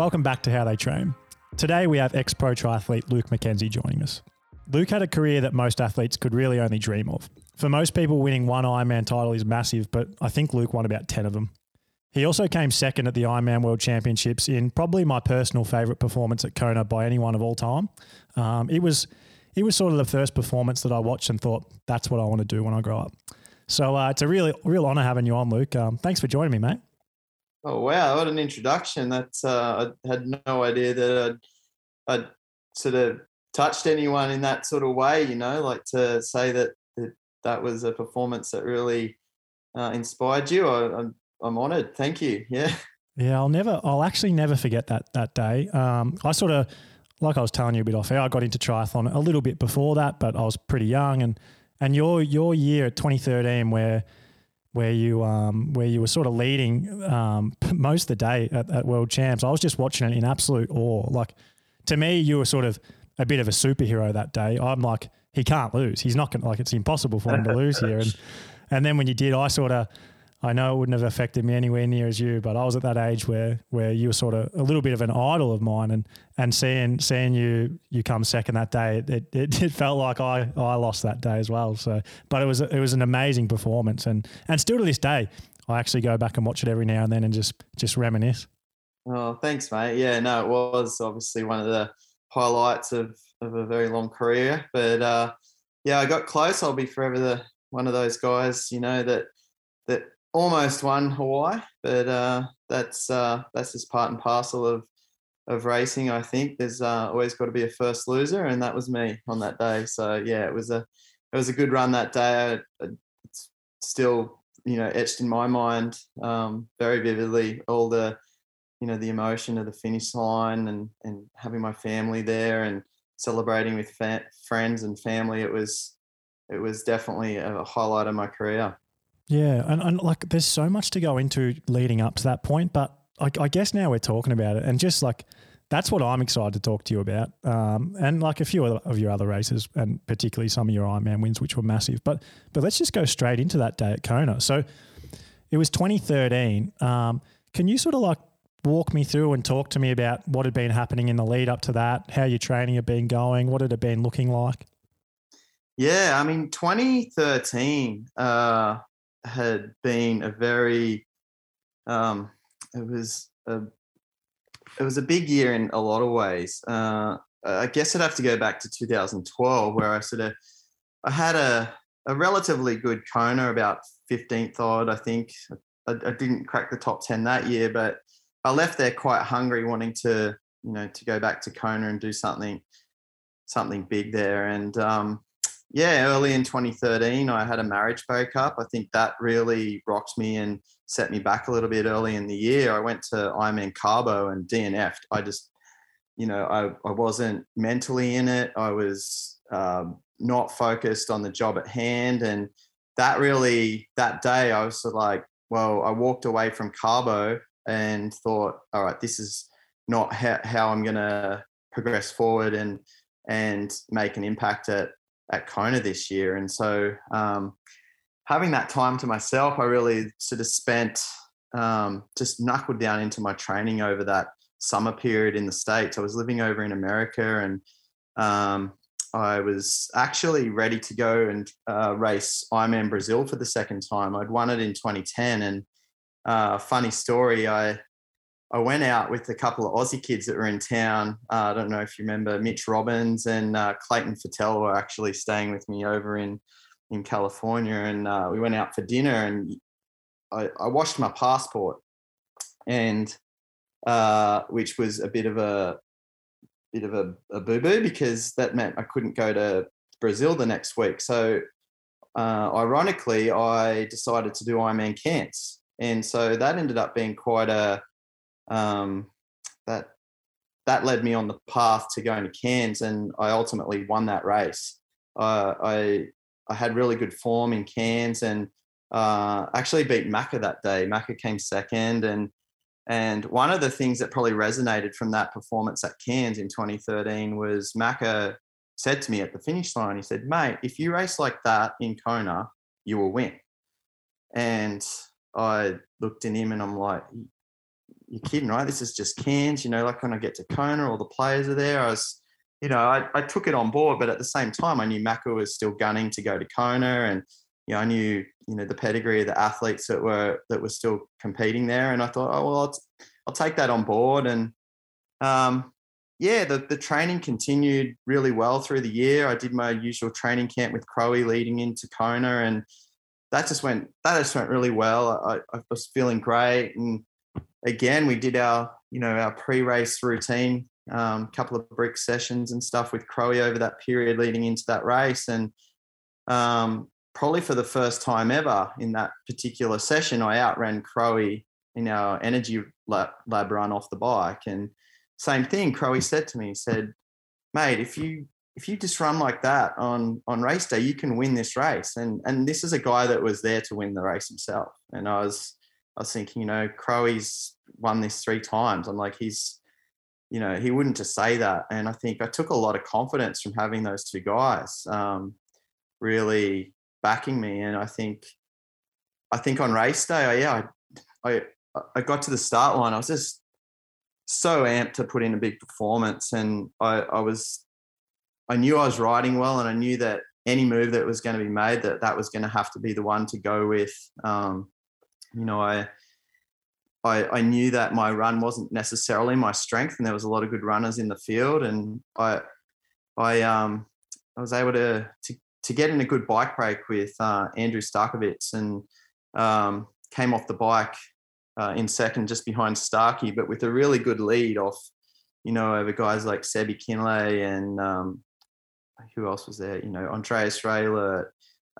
Welcome back to How They Train. Today we have ex pro triathlete Luke McKenzie joining us. Luke had a career that most athletes could really only dream of. For most people, winning one Ironman title is massive, but I think Luke won about 10 of them. He also came second at the Ironman World Championships in probably my personal favourite performance at Kona by anyone of all time. Um, it was it was sort of the first performance that I watched and thought that's what I want to do when I grow up. So uh, it's a really real honour having you on, Luke. Um, thanks for joining me, mate. Oh wow, what an introduction! That's uh, I had no idea that I'd, I'd, sort of touched anyone in that sort of way. You know, like to say that that, that was a performance that really uh, inspired you. I, I'm I'm honoured. Thank you. Yeah. Yeah, I'll never. I'll actually never forget that that day. Um, I sort of, like I was telling you a bit off air, I got into triathlon a little bit before that, but I was pretty young. And and your your year at 2013, where where you um, where you were sort of leading um, most of the day at, at, World Champs. I was just watching it in absolute awe. Like to me, you were sort of a bit of a superhero that day. I'm like, he can't lose. He's not going to like. It's impossible for him to lose here. And and then when you did, I sort of. I know it wouldn't have affected me anywhere near as you, but I was at that age where where you were sort of a little bit of an idol of mine, and and seeing seeing you you come second that day, it, it, it felt like I, I lost that day as well. So, but it was it was an amazing performance, and and still to this day, I actually go back and watch it every now and then and just just reminisce. Oh, thanks, mate. Yeah, no, it was obviously one of the highlights of of a very long career, but uh, yeah, I got close. I'll be forever the one of those guys, you know that that almost won Hawaii, but uh, that's uh, that's just part and parcel of of racing. I think there's uh, always got to be a first loser, and that was me on that day. So yeah, it was a it was a good run that day. It's still you know etched in my mind um, very vividly. All the you know the emotion of the finish line and and having my family there and celebrating with fa- friends and family. It was it was definitely a highlight of my career. Yeah, and, and like there's so much to go into leading up to that point, but I, I guess now we're talking about it, and just like that's what I'm excited to talk to you about, um, and like a few of your other races, and particularly some of your Ironman wins, which were massive. But but let's just go straight into that day at Kona. So it was 2013. Um, can you sort of like walk me through and talk to me about what had been happening in the lead up to that, how your training had been going, what it had been looking like? Yeah, I mean, 2013. Uh, had been a very um, it was a it was a big year in a lot of ways. Uh, I guess I'd have to go back to 2012 where I sort of I had a a relatively good Kona about 15th odd I think I, I didn't crack the top 10 that year but I left there quite hungry wanting to you know to go back to Kona and do something something big there and um, yeah, early in 2013, I had a marriage breakup. I think that really rocked me and set me back a little bit early in the year. I went to Ironman Cabo and DNF'd. I just, you know, I, I wasn't mentally in it. I was um, not focused on the job at hand. And that really, that day, I was sort of like, well, I walked away from Cabo and thought, all right, this is not how, how I'm going to progress forward and and make an impact at at Kona this year. And so um, having that time to myself, I really sort of spent um, just knuckled down into my training over that summer period in the States. I was living over in America and um, I was actually ready to go and uh, race Ironman Brazil for the second time. I'd won it in 2010. And uh, funny story, I I went out with a couple of Aussie kids that were in town. Uh, I don't know if you remember Mitch Robbins and uh, Clayton Fettell were actually staying with me over in in California, and uh, we went out for dinner. And I, I washed my passport, and uh, which was a bit of a bit of a, a boo boo because that meant I couldn't go to Brazil the next week. So, uh, ironically, I decided to do Ironman Cairns, and so that ended up being quite a um, that that led me on the path to going to Cairns, and I ultimately won that race. Uh, I I had really good form in Cairns, and uh, actually beat Macca that day. Macca came second, and and one of the things that probably resonated from that performance at Cairns in 2013 was Macca said to me at the finish line, he said, "Mate, if you race like that in Kona, you will win." And I looked at him and I'm like, you're kidding, right? This is just Cairns. You know, like when I get to Kona, all the players are there. I was, you know, I, I took it on board, but at the same time, I knew Macca was still gunning to go to Kona, and you know, I knew you know the pedigree of the athletes that were that were still competing there, and I thought, oh well, I'll, I'll take that on board, and um, yeah, the, the training continued really well through the year. I did my usual training camp with Crowie leading into Kona, and that just went that just went really well. I, I was feeling great, and again, we did our you know our pre-race routine, a um, couple of brick sessions and stuff with Crowie over that period leading into that race, and um, probably for the first time ever in that particular session, I outran Crowie in our energy lab, lab run off the bike, and same thing. Crowie said to me, he said, "Mate, if you if you just run like that on on race day, you can win this race." And and this is a guy that was there to win the race himself. And I was I was thinking, you know, Crowie's won this three times. I'm like, he's, you know, he wouldn't just say that. And I think I took a lot of confidence from having those two guys um, really backing me. And I think, I think on race day, yeah, I, I, I got to the start line. I was just so amped to put in a big performance, and I, I was, I knew I was riding well, and I knew that any move that was going to be made, that that was going to have to be the one to go with. Um, you know, I, I, I knew that my run wasn't necessarily my strength, and there was a lot of good runners in the field, and I, I, um, I was able to to to get in a good bike break with uh, Andrew Starykowicz, and um, came off the bike uh, in second, just behind Starkey, but with a really good lead off, you know, over guys like Sebi Kienle and um, who else was there? You know, Andreas Raelert,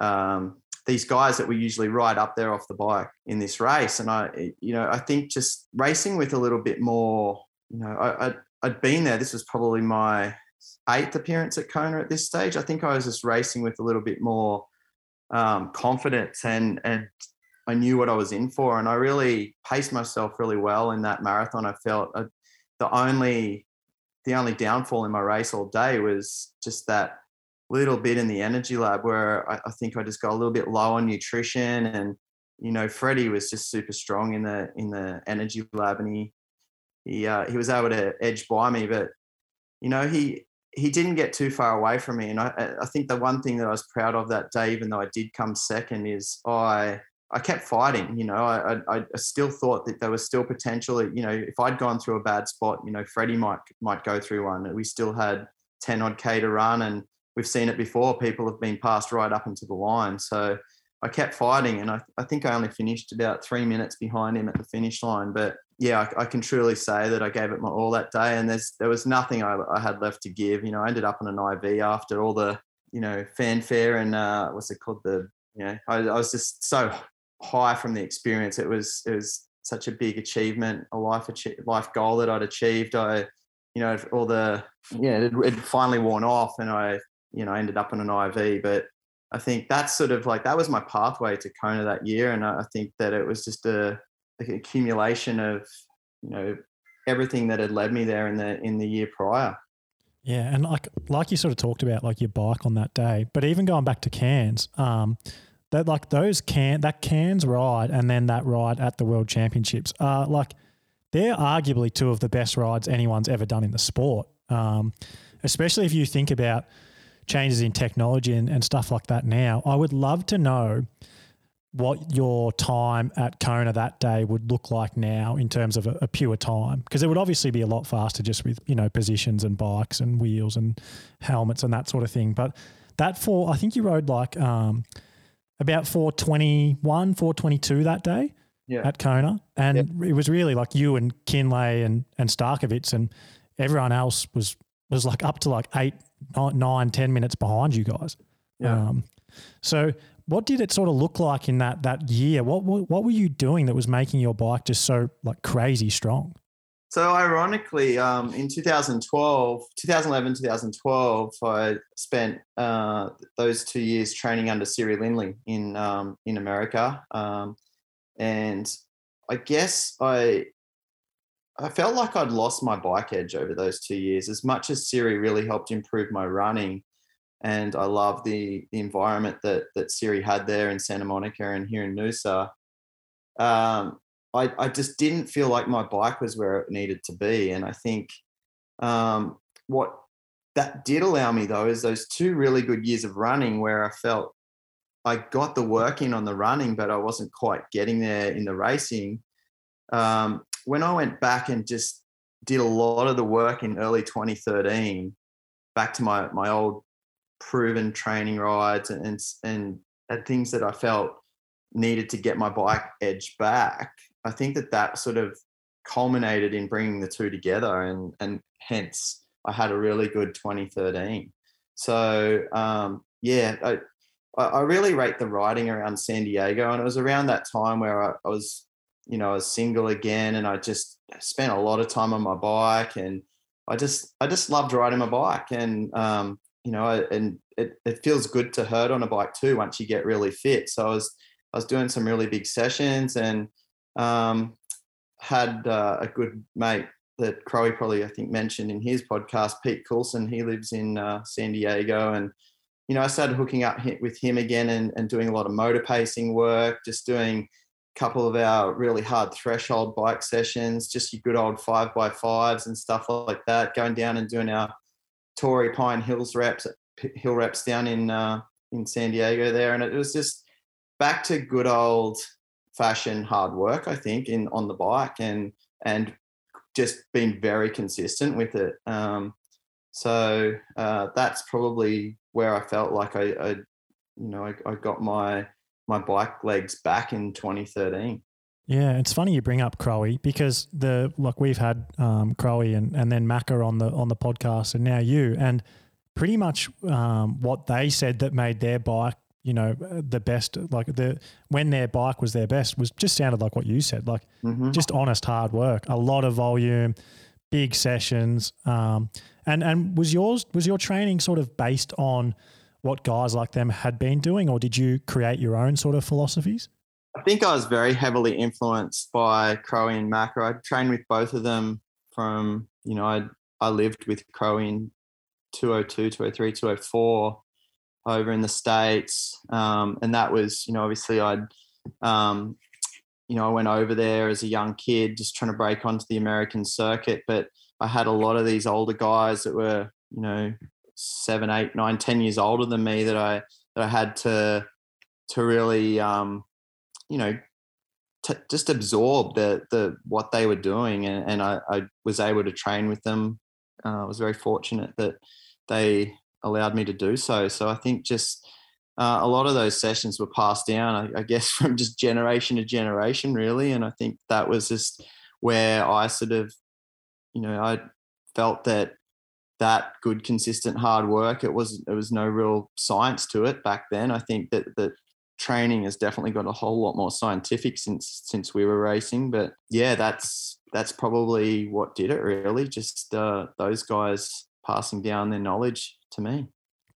um, these guys that we usually ride up there off the bike in this race. And I, you know, I think just racing with a little bit more, you know, I, I'd, I'd been there. This was probably my eighth appearance at Kona at this stage. I think I was just racing with a little bit more um, confidence and and I knew what I was in for, and I really paced myself really well in that marathon. I felt uh, the only the only downfall in my race all day was just that little bit in the energy lab where I, I, think I just got a little bit low on nutrition and you know Freddie was just super strong in the in the energy lab and he he uh, he was able to edge by me but you know he he didn't get too far away from me and I I think the one thing that I was proud of that day even though I did come second is I I kept fighting. You know, I, I, I still thought that there was still potential. You know, if I'd gone through a bad spot, you know, Freddie might might go through one. We still had ten odd k to run, and we've seen it before. People have been passed right up into the line. So I kept fighting, and I, I think I only finished about three minutes behind him at the finish line. But yeah, I, I can truly say that I gave it my all that day, and there's there was nothing I, I had left to give. You know, I ended up on an IV after all the you know fanfare and uh, what's it called the you know I, I was just so high from the experience. It was it was such a big achievement, a life life goal that I'd achieved. I, you know, all the yeah, it, it finally worn off, and I, you know, ended up on an IV. But I think that's sort of like that was my pathway to Kona that year, and I think that it was just a accumulation of you know everything that had led me there in the in the year prior. Yeah, and like like you sort of talked about, like your bike on that day, but even going back to Cairns, um, that like those can that Cairns ride and then that ride at the World Championships are like they're arguably two of the best rides anyone's ever done in the sport. Um, especially if you think about changes in technology and, and stuff like that now. I would love to know what your time at Kona that day would look like now in terms of a, a pure time because it would obviously be a lot faster just with you know positions and bikes and wheels and helmets and that sort of thing but that for I think you rode like um, about 421, 422 that day yeah. at Kona. And it was really like you and Kienle and, and Starykowicz and everyone else was, was like up to like eight, nine, ten minutes behind you guys. Yeah. Um, so what did it sort of look like in that, that year? What, what, what were you doing that was making your bike just so like crazy strong? So ironically, um, in 2012, 2011, 2012, I spent uh, those two years training under Siri Lindley in um, in America, um, and I guess I I felt like I'd lost my bike edge over those two years. As much as Siri really helped improve my running, and I love the the environment that that Siri had there in Santa Monica and here in Noosa. Um, I, I just didn't feel like my bike was where it needed to be. And I think um, what that did allow me though is those two really good years of running where I felt I got the work in on the running, but I wasn't quite getting there in the racing. Um, when I went back and just did a lot of the work in early 2013, back to my my old proven training rides and and, and things that I felt needed to get my bike edge back. I think that that sort of culminated in bringing the two together, and and hence I had a really good 2013. So um, yeah, I, I really rate the riding around San Diego, and it was around that time where I, I was, you know, I was single again, and I just spent a lot of time on my bike, and I just I just loved riding my bike, and um, you know, and it, it feels good to hurt on a bike too once you get really fit. So I was I was doing some really big sessions, and um, had uh, a good mate that Crowie probably I think mentioned in his podcast, Pete Coulson. He lives in uh, San Diego, and you know I started hooking up with him again and, and doing a lot of motor pacing work, just doing couple of our really hard threshold bike sessions, just your good old five by fives and stuff like that. Going down and doing our Torrey Pine Hills reps, hill reps down in uh, in San Diego there, and it was just back to good old fashioned hard work. I think in on the bike and and just been very consistent with it. Um, so uh, that's probably where I felt like I, I you know, I, I, got my my bike legs back in 2013. Yeah, it's funny you bring up Crowie because the like we've had um, Crowie and and then Macca on the on the podcast and now you and pretty much um, what they said that made their bike you know the best like the when their bike was their best was just sounded like what you said like mm-hmm. just honest hard work a lot of volume big sessions um, and and was yours was your training sort of based on what guys like them had been doing or did you create your own sort of philosophies I think I was very heavily influenced by Crowie and Macca. I trained with both of them from, you know, I I lived with Crowie in 202, 203, 204 over in the States. Um, and that was, you know, obviously I'd, um, you know, I went over there as a young kid just trying to break onto the American circuit. But I had a lot of these older guys that were, you know, seven, eight, nine, ten years older than me that I that I had to to really um, you know t- just absorb the the what they were doing and, and I, I was able to train with them. Uh, I was very fortunate that they allowed me to do so. So I think just uh, a lot of those sessions were passed down, I, I, guess, from just generation to generation, really. And I think that was just where I sort of, you know, I felt that that good, consistent hard work. It was it was no real science to it back then. I think that that training has definitely got a whole lot more scientific since since we were racing. But yeah, that's that's probably what did it really. Just uh, those guys passing down their knowledge to me.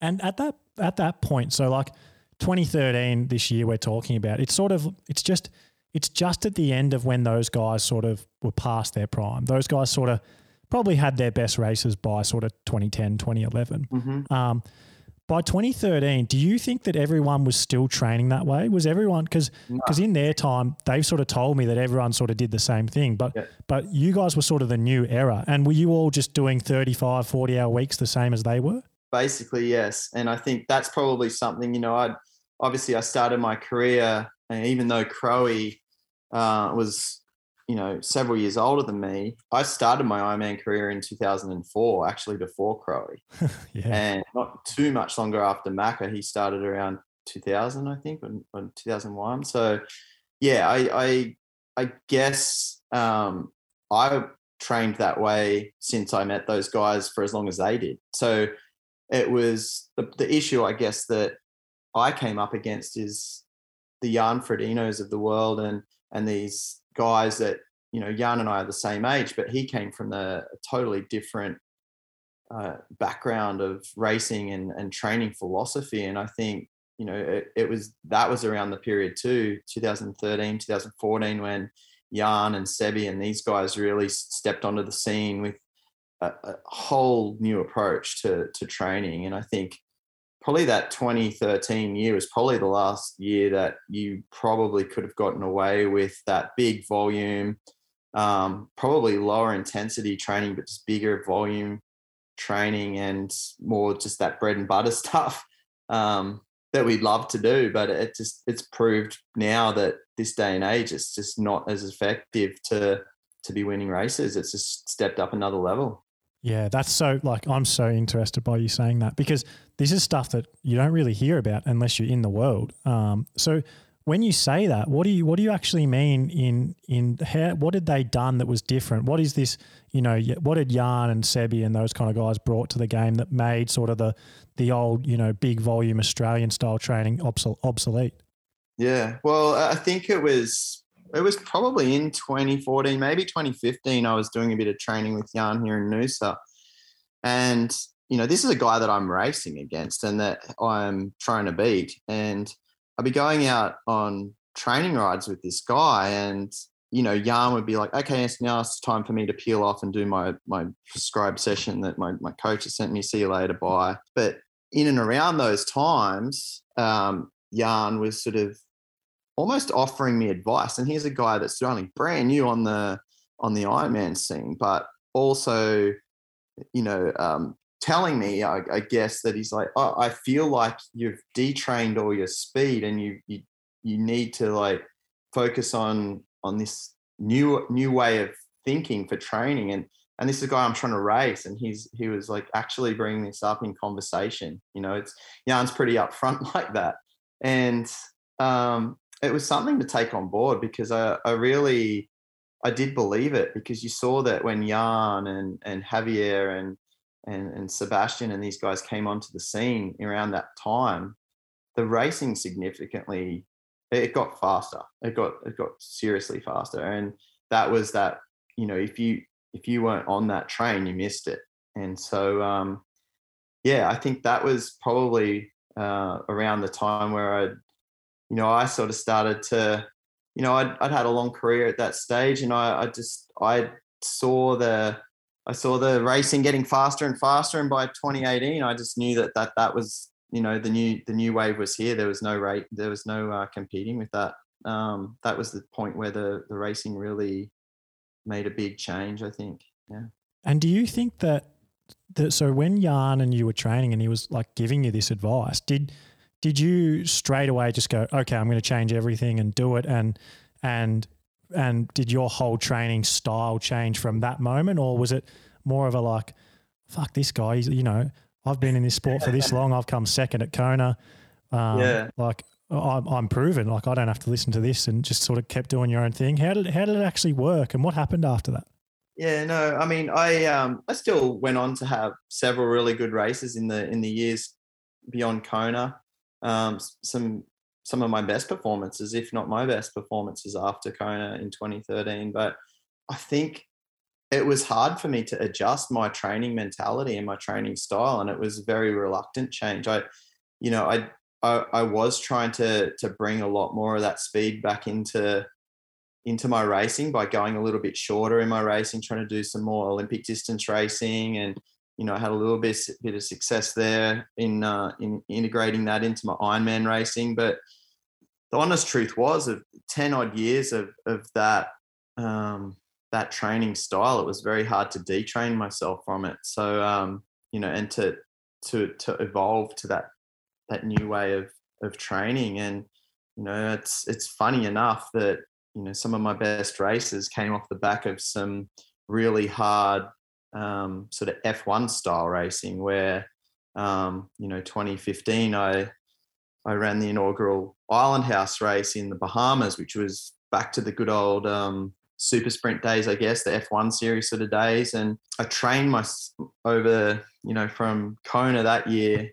And at that at that point, so like 2013, this year we're talking about, it's sort of it's just it's just at the end of when those guys sort of were past their prime. Those guys sort of probably had their best races by sort of 2010, 2011. Mm-hmm. Um, by 2013, do you think that everyone was still training that way? Was everyone because because no. in their time they've sort of told me that everyone sort of did the same thing, but yeah. but you guys were sort of the new era, and were you all just doing 35, 40 hour weeks the same as they were? Basically, yes. And I think that's probably something, you know, I obviously I started my career, and even though Crowie uh, was, you know, several years older than me, I started my Ironman career in 2004, actually before Crowie. yeah. And not too much longer after Macca, he started around 2000, I think, or, 2001. So, yeah, I, I, I guess um, I trained that way since I met those guys for as long as they did. So it was the, the issue, I guess, that I came up against is the Jan Frodenos of the world and and these guys that you know Jan and I are the same age, but he came from a totally different uh, background of racing and, and training philosophy, and I think you know it, it was that was around the period too, 2013, 2014, when Jan and Sebi and these guys really stepped onto the scene with a, a whole new approach to to training, and I think probably that 2013 year was probably the last year that you probably could have gotten away with that big volume, um, probably lower intensity training, but just bigger volume training and more just that bread and butter stuff um, that we'd love to do. But it just it's proved now that this day and age it's just not as effective to to be winning races. It's just stepped up another level. Yeah, that's so like I'm so interested by you saying that because this is stuff that you don't really hear about unless you're in the world. Um, so when you say that, what do you what do you actually mean in in how, what did they done that was different? What is this? You know, what did Jan and Sebi and those kind of guys brought to the game that made sort of the the old you know big volume Australian style training obsolete? Yeah, well, I think it was it was probably in 2014, maybe 2015. I was doing a bit of training with Jan here in Noosa, and you know, this is a guy that I'm racing against and that I'm trying to beat. And I'd be going out on training rides with this guy, and you know, Jan would be like, "Okay, it's now it's time for me to peel off and do my my prescribed session that my my coach has sent me. See you later, bye." But in and around those times, um, Jan was sort of almost offering me advice. And here's a guy that's only brand new on the on the Ironman scene, but also, you know, um, telling me, I, I, guess, that he's like, oh, I feel like you've detrained all your speed, and you you you need to like focus on on this new new way of thinking for training and and this is a guy I'm trying to race, and he's he was like actually bringing this up in conversation. You know, it's Jan's pretty upfront like that, and um, it was something to take on board because I, I really I did believe it because you saw that when Jan and and Javier and and and Sebastian and these guys came onto the scene around that time, the racing significantly it got faster. It got it got seriously faster, and that was that. You know, if you if you weren't on that train, you missed it. And so, um, yeah, I think that was probably uh, around the time where I you know, I sort of started to, you know, I'd, I'd had a long career at that stage, and I, I just I saw the I saw the racing getting faster and faster, and by 2018, I just knew that that that was you know the new the new wave was here. There was no rate, there was no uh, competing with that. Um, that was the point where the the racing really made a big change. I think. Yeah. And do you think that that so when Jan and you were training and he was like giving you this advice, did did you straight away just go, okay, I'm going to change everything and do it, and and and did your whole training style change from that moment, or was it more of a like, fuck this guy, he's, you know, I've been in this sport for this long, I've come second at Kona, um, yeah, like I'm, I'm proven, like I don't have to listen to this, and just sort of kept doing your own thing. How did how did it actually work, and what happened after that? Yeah, no, I mean, I um, I still went on to have several really good races in the in the years beyond Kona um, some some of my best performances, if not my best performances after Kona in 2013. But I think it was hard for me to adjust my training mentality and my training style, and it was a very reluctant change. I, you know, I I, I was trying to to bring a lot more of that speed back into into my racing by going a little bit shorter in my racing, trying to do some more Olympic distance racing and you know, I had a little bit, bit of success there in uh, in integrating that into my Ironman racing. But the honest truth was, of ten odd years of of that um, that training style, it was very hard to detrain myself from it. So um, you know, and to to to evolve to that that new way of of training. And you know, it's it's funny enough that you know some of my best races came off the back of some really hard um, sort of F1 style racing, where um, you know 2015 I I ran the inaugural Island House race in the Bahamas, which was back to the good old um, super sprint days, I guess, the F1 series sort of days. And I trained my over, you know, from Kona that year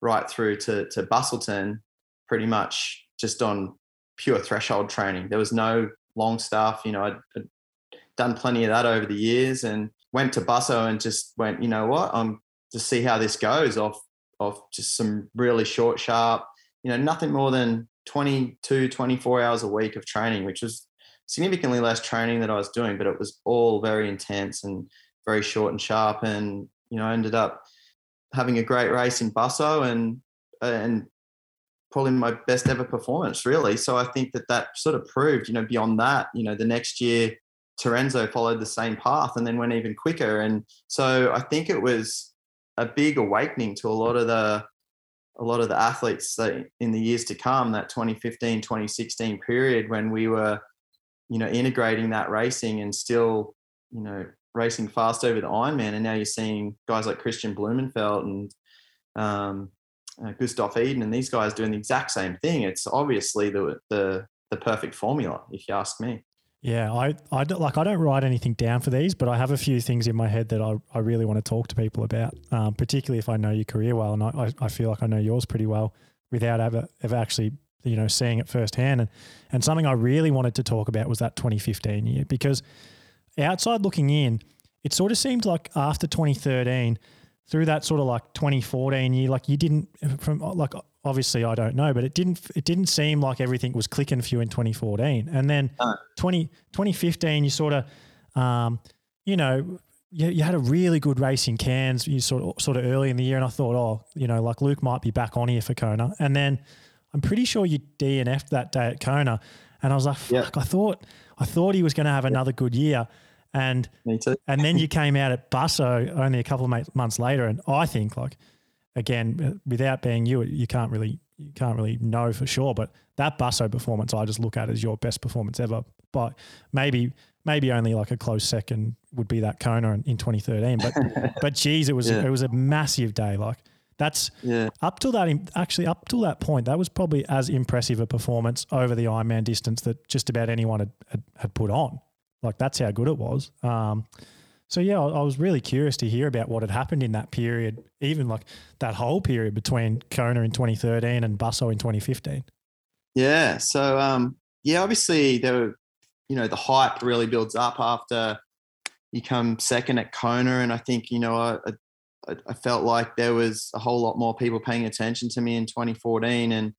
right through to, to Busselton, pretty much just on pure threshold training. There was no long stuff, you know, I'd, I'd done plenty of that over the years. And went to Busso and just went, you know what, I'm to see how this goes off off just some really short, sharp, you know, nothing more than 22, 24 hours a week of training, which was significantly less training that I was doing, but it was all very intense and very short and sharp. And, you know, I ended up having a great race in Busso and and probably my best ever performance, really. So I think that that sort of proved, you know, beyond that, you know, the next year Terenzo followed the same path and then went even quicker. And so I think it was a big awakening to a lot of the a lot of the athletes that in the years to come, that 2015, 2016 period when we were, you know, integrating that racing and still, you know, racing fast over the Ironman. And now you're seeing guys like Kristian Blummenfelt and um, uh, Gustav Iden and these guys doing the exact same thing. It's obviously the the the perfect formula, if you ask me. Yeah, I, I don't, like I don't write anything down for these, but I have a few things in my head that I, I really want to talk to people about, um, particularly if I know your career well, and I, I feel like I know yours pretty well without ever ever actually you know seeing it firsthand. And and something I really wanted to talk about was that 2015 year because outside looking in, it sort of seemed like after 2013 through that sort of like 2014 year, like you didn't from like obviously I don't know, but it didn't it didn't seem like everything was clicking for you in 2014. And then uh, 20, 2015, you sort of, um, you know, you, you had a really good race in Cairns. You sort of sort of early in the year, and I thought, oh, you know, like Luke might be back on here for Kona. And then I'm pretty sure you DNF'd that day at Kona, and I was like, fuck, yeah. I thought I thought he was going to have another good year. And and then you came out at Busso only a couple of months later, and I think like again, without being you, you can't really you can't really know for sure. But that Busso performance, I just look at as your best performance ever. But maybe maybe only like a close second would be that Kona in, in 2013. But but geez, it was yeah. it was a massive day. Like that's yeah. up till that actually up till that point, that was probably as impressive a performance over the Ironman distance that just about anyone had, had, had put on. Like that's how good it was. Um, so yeah, I, was really curious to hear about what had happened in that period, even like that whole period between Kona in 2013 and Busso in 2015. Yeah. So um, yeah, obviously there were, you know, the hype really builds up after you come second at Kona, and I think you know I, I, I felt like there was a whole lot more people paying attention to me in 2014, and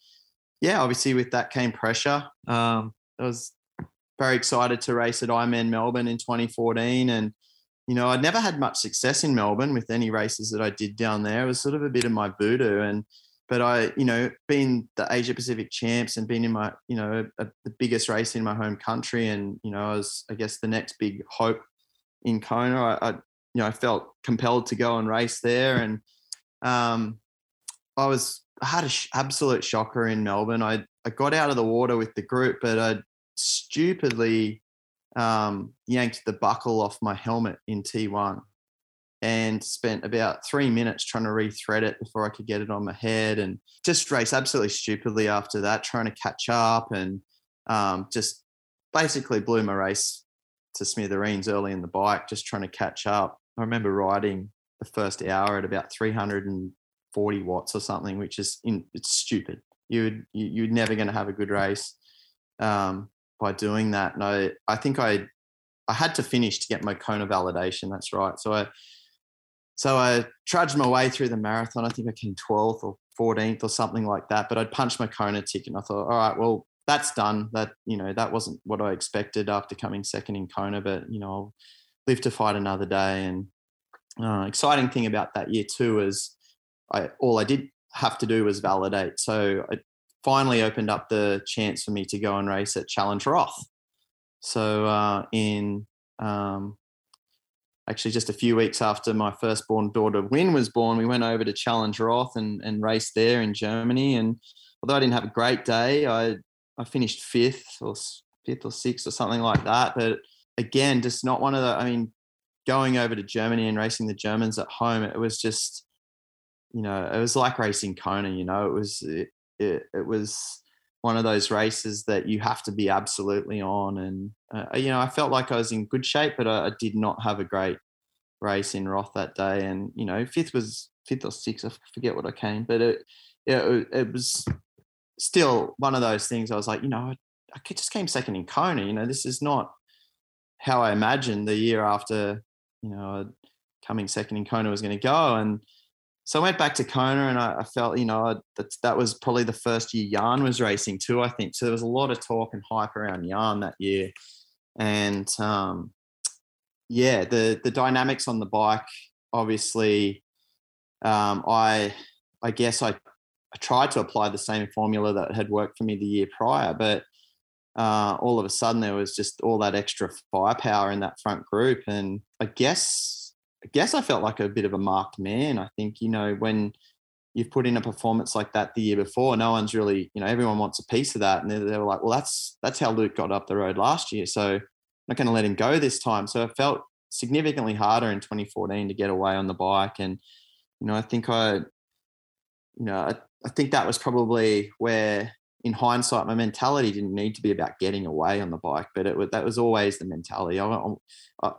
yeah, obviously with that came pressure. Um, I was very excited to race at Ironman Melbourne in 2014, and you know, I'd never had much success in Melbourne with any races that I did down there. It was sort of a bit of my voodoo. And, but I, you know, being the Asia Pacific champs and being in my, you know, a, the biggest race in my home country. And, you know, I was, I guess, the next big hope in Kona. I, I you know, I felt compelled to go and race there. And um, I was, I had an sh- absolute shocker in Melbourne. I, I got out of the water with the group, but I stupidly um, yanked the buckle off my helmet in T1 and spent about three minutes trying to rethread it before I could get it on my head and just race absolutely stupidly after that, trying to catch up and um, just basically blew my race to smithereens early in the bike, just trying to catch up. I remember riding the first hour at about 340 watts or something, which is in, it's stupid. You would, you, you're never going to have a good race. Um, by doing that. And I, I think I, I had to finish to get my Kona validation. That's right. So I, so I trudged my way through the marathon. I think I came 12th or 14th or something like that. But I'd punched my Kona ticket and I thought, all right, well, that's done. That, you know, that wasn't what I expected after coming second in Kona, but, you know, I'll live to fight another day. And uh, exciting thing about that year too is I, all I did have to do was validate. So I finally opened up the chance for me to go and race at Challenge Roth. So uh, in um, actually just a few weeks after my firstborn daughter Win was born, we went over to Challenge Roth and, and raced there in Germany. And although I didn't have a great day, I I finished fifth or fifth or sixth or something like that. But again, just not one of the. I mean, going over to Germany and racing the Germans at home, it was just you know, it was like racing Kona, you know, it was, it, it, it was one of those races that you have to be absolutely on. And, uh, you know, I felt like I was in good shape, but I, I, did not have a great race in Roth that day. And, you know, fifth was fifth or sixth, I forget what I came, but it, it, it was still one of those things I was like, you know, I, I just came second in Kona. You know, this is not how I imagined the year after, you know, coming second in Kona was going to go. And, so I went back to Kona and I, I felt, you know, that that was probably the first year Jan was racing too, I think. So there was a lot of talk and hype around Jan that year. And um, yeah, the the dynamics on the bike, obviously, um, I I guess I I tried to apply the same formula that had worked for me the year prior, but uh, all of a sudden there was just all that extra firepower in that front group, and I guess I guess I felt like a bit of a marked man. I think you know when you've put in a performance like that the year before, no one's really you know everyone wants a piece of that, and they, they were like, well, that's that's how Luke got up the road last year, so I'm not going to let him go this time. So it felt significantly harder in 2014 to get away on the bike, and you know I think I you know I, I think that was probably where in hindsight, my mentality didn't need to be about getting away on the bike, but it that was always the mentality. I,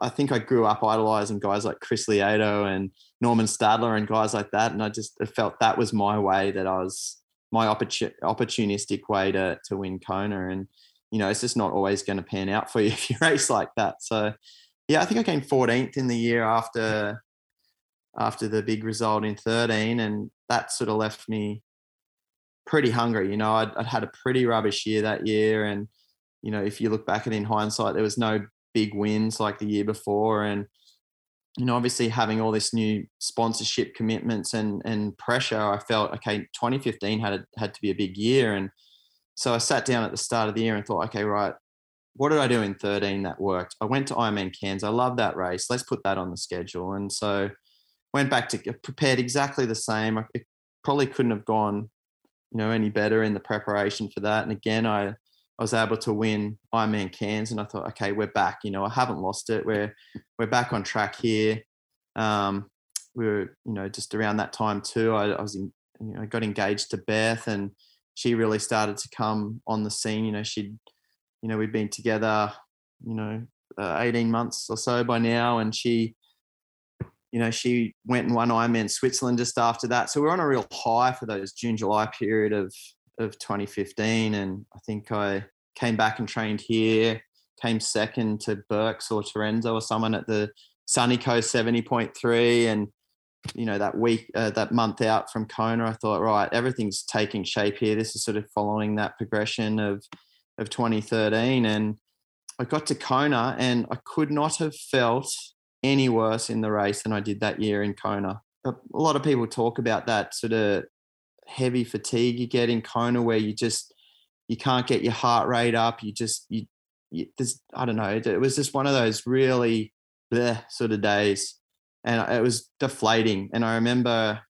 I, think I grew up idolizing guys like Chris Lieto and Normann Stadler and guys like that, and I just felt that was my way that I was my opportunistic way to to win Kona, and you know it's just not always going to pan out for you if you race like that. So yeah, I think I came 14th in the year after after the big result in 13, and that sort of left me pretty hungry. You know, I'd, I'd, had a pretty rubbish year that year, and you know, if you look back at it in hindsight, there was no big wins like the year before, and you know, obviously having all this new sponsorship commitments and and pressure, I felt okay. 2015 had a, had to be a big year, and so I sat down at the start of the year and thought, okay, right, what did I do in 13 that worked? I went to Ironman Cairns. I love that race. Let's put that on the schedule, and so went back to prepared exactly the same. I probably couldn't have gone you know any better in the preparation for that. And again, I I was able to win Ironman Cairns, and I thought, okay, we're back. You know, I haven't lost it. We're we're back on track here. Um, we were, you know, just around that time too. I, I was, in, you know, I got engaged to Beth, and she really started to come on the scene. You know, she'd, you know, we'd been together, you know, uh, 18 months or so by now, and she you know, she went and won Ironman Switzerland just after that. So we're on a real high for those June, July period of of 2015. And I think I came back and trained here, came second to Birks or Terenzo or someone at the Sunny Coast 70.3. And, you know, that week, uh, that month out from Kona, I thought, right, everything's taking shape here. This is sort of following that progression of, of 2013. And I got to Kona and I could not have felt any worse in the race than I did that year in Kona. A, lot of people talk about that sort of heavy fatigue you get in Kona where you just you can't get your heart rate up. You just you, you there's I don't know. It, it, was just one of those really bleh sort of days, and it was deflating. And I remember,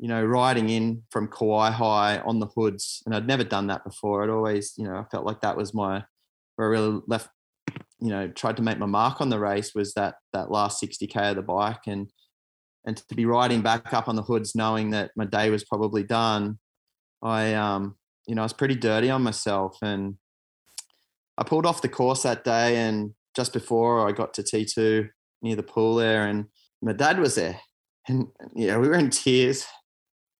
you know, riding in from Kawaihae on the hoods, and I'd never done that before. I'd always, you know, I felt like that was my where I really left you know tried to make my mark on the race was that that last 60k of the bike. And and to be riding back up on the hoods knowing that my day was probably done i um you know i was pretty dirty on myself. And i pulled off the course that day and just before i got to t2 near the pool there and my dad was there. And yeah we were in tears.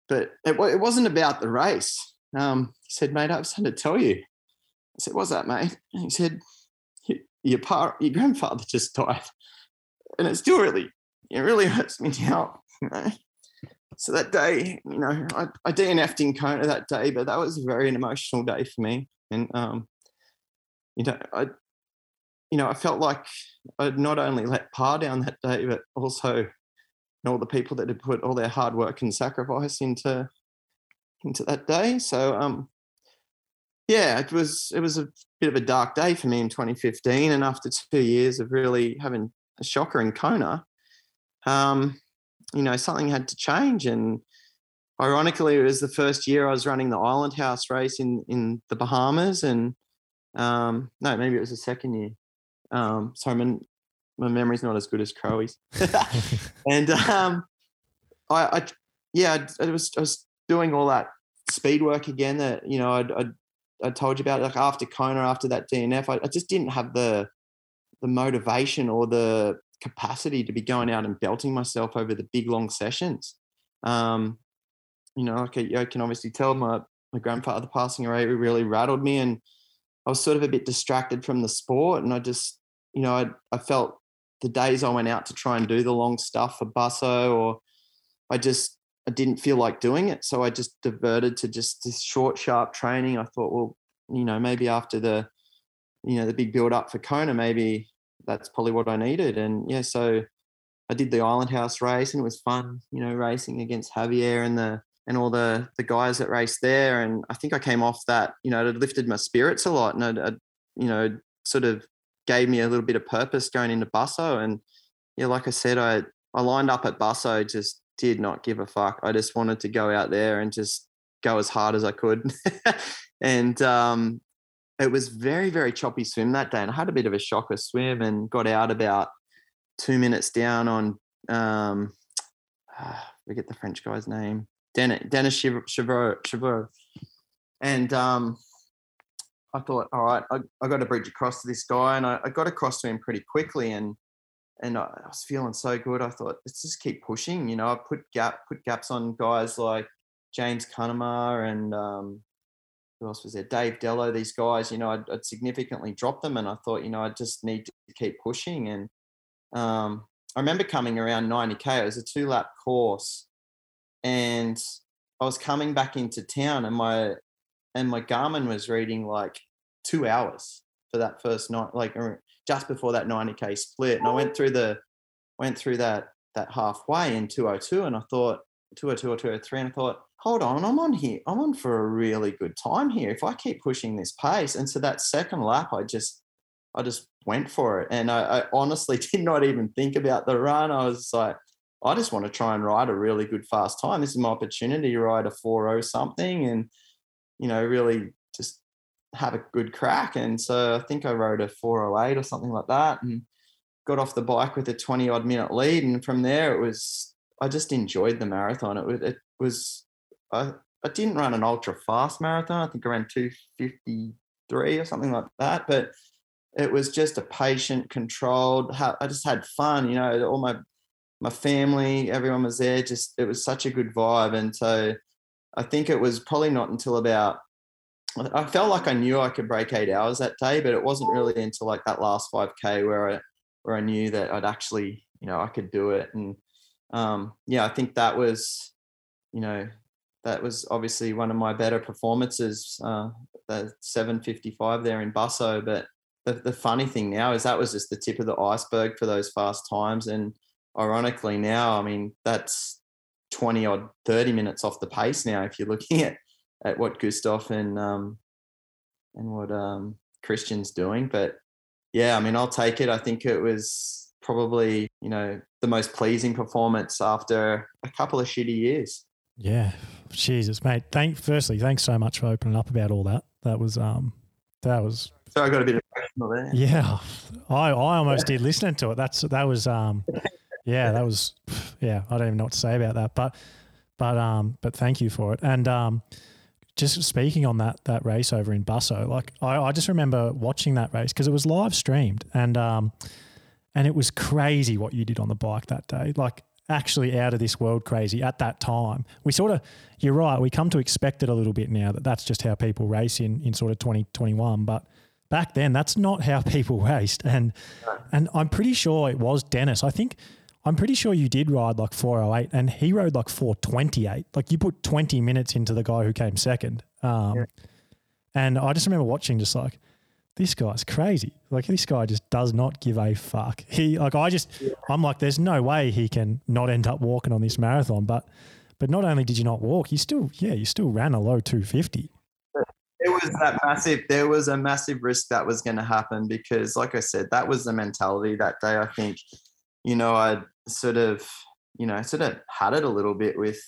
But it, it wasn't about the race. Um he said mate i have something to tell you. I said what's that mate? And he said your par, your grandfather just died, and it still really, it really hurts me now. You know? So that day, you know, I, I DNF'd in Kona that day, but that was a very an emotional day for me, and um, you know, I, you know, I felt like I'd not only let Par down that day, but also all the people that had put all their hard work and sacrifice into into that day. So um, yeah, it was it was a bit of a dark day for me in 2015, and after two years of really having a shocker in Kona, um, you know, something had to change. And ironically, it was the first year I was running the Island House race in in the Bahamas, and um, no, maybe it was the second year. Um, sorry, my, my memory's not as good as Crowie's. and um, I, I, yeah, I, I was I was doing all that speed work again that you know I'd, I'd I told you about, like after Kona, after that DNF, I, I just didn't have the the motivation or the capacity to be going out and belting myself over the big long sessions. Um, you know, I can obviously tell my my grandfather passing away really rattled me, and I was sort of a bit distracted from the sport, and I just, you know, I I felt the days I went out to try and do the long stuff for Busso, or I just I didn't feel like doing it. So I just diverted to just this short, sharp training. I thought, well, you know, maybe after the, you know, the big build up for Kona, maybe that's probably what I needed. And yeah, so I did the Island House race and it was fun, you know, racing against Javier and the and all the the guys that raced there. And I think I came off that, you know, it lifted my spirits a lot, and it, you know, sort of gave me a little bit of purpose going into Busso. And yeah, like I said, I I lined up at Busso, just did not give a fuck. I just wanted to go out there and just go as hard as I could. and um, it was very, very choppy swim that day. And I had a bit of a shocker swim and got out about two minutes down on, um, forget the French guy's name, Dennis, Dennis. And um, I thought, all right, I, I got to bridge across to this guy. And I, I got across to him pretty quickly. And and I, I was feeling so good. I thought, let's just keep pushing. You know, I put gap put gaps on guys like James Cunnama and um, who else was there? Dave Dellow, these guys, you know, I'd, I'd, significantly dropped them. And I thought, you know, I just need to keep pushing. And um, I remember coming around 90K, it was a two lap course. And I was coming back into town and my, and my Garmin was reading like two hours for that first night, like just before that 90K split. And I went through the, went through that, that halfway in 202 and I thought 202 or 203 and I thought, hold on, I'm on here. I'm on for a really good time here. If I keep pushing this pace, and so that second lap, I just, I just went for it, and I, I honestly did not even think about the run. I was like, I just want to try and ride a really good fast time. This is my opportunity to ride a 4 something, and you know, really just have a good crack. And so I think I rode a 408 or something like that, and got off the bike with a 20 odd minute lead. And from there, it was I just enjoyed the marathon. It was, it was I, I didn't run an ultra fast marathon. I think I ran 253 or something like that. But it was just a patient, controlled. I just had fun. You know, all my my family, everyone was there. Just it was such a good vibe. And so I think it was probably not until about I felt like I knew I could break eight hours that day, but it wasn't really until like that last 5K where I where I knew that I'd actually, you know, I could do it. And um, yeah, I think that was, you know, that was obviously one of my better performances, uh, the 755 there in Busso. But the, the funny thing now is that was just the tip of the iceberg for those fast times. And ironically, now, I mean, that's 20 odd 30 minutes off the pace now if you're looking at, at what Gustav and, um, and what um, Kristian's doing. But yeah, I mean, I'll take it. I think it was probably, you know, the most pleasing performance after a couple of shitty years. Yeah, Jesus, mate. Thank firstly, thanks so much for opening up about all that. That was um, that was. So I got a bit emotional there. Yeah, I I almost did listening to it. That's that was um, yeah, that was yeah. I don't even know what to say about that, but but um, but thank you for it. And um, just speaking on that that race over in Busso, like I, I just remember watching that race because it was live streamed and um, and it was crazy what you did on the bike that day. Like actually out of this world crazy at that time. We sort of, you're right, we come to expect it a little bit now that that's just how people race in, in sort of 2021. But back then, that's not how people raced. And, and I'm pretty sure it was Dennis. I think, I'm pretty sure you did ride like 408 and he rode like 428. Like you put 20 minutes into the guy who came second. Um, yeah. And I just remember watching just like, this guy's crazy. Like this guy just does not give a fuck. He like I just yeah. I'm like, there's no way he can not end up walking on this marathon. But but not only did you not walk, you still yeah, you still ran a low two fifty. It was that massive. There was a massive risk that was going to happen because, like I said, that was the mentality that day. I think, you know, I sort of, you know, sort of had it a little bit with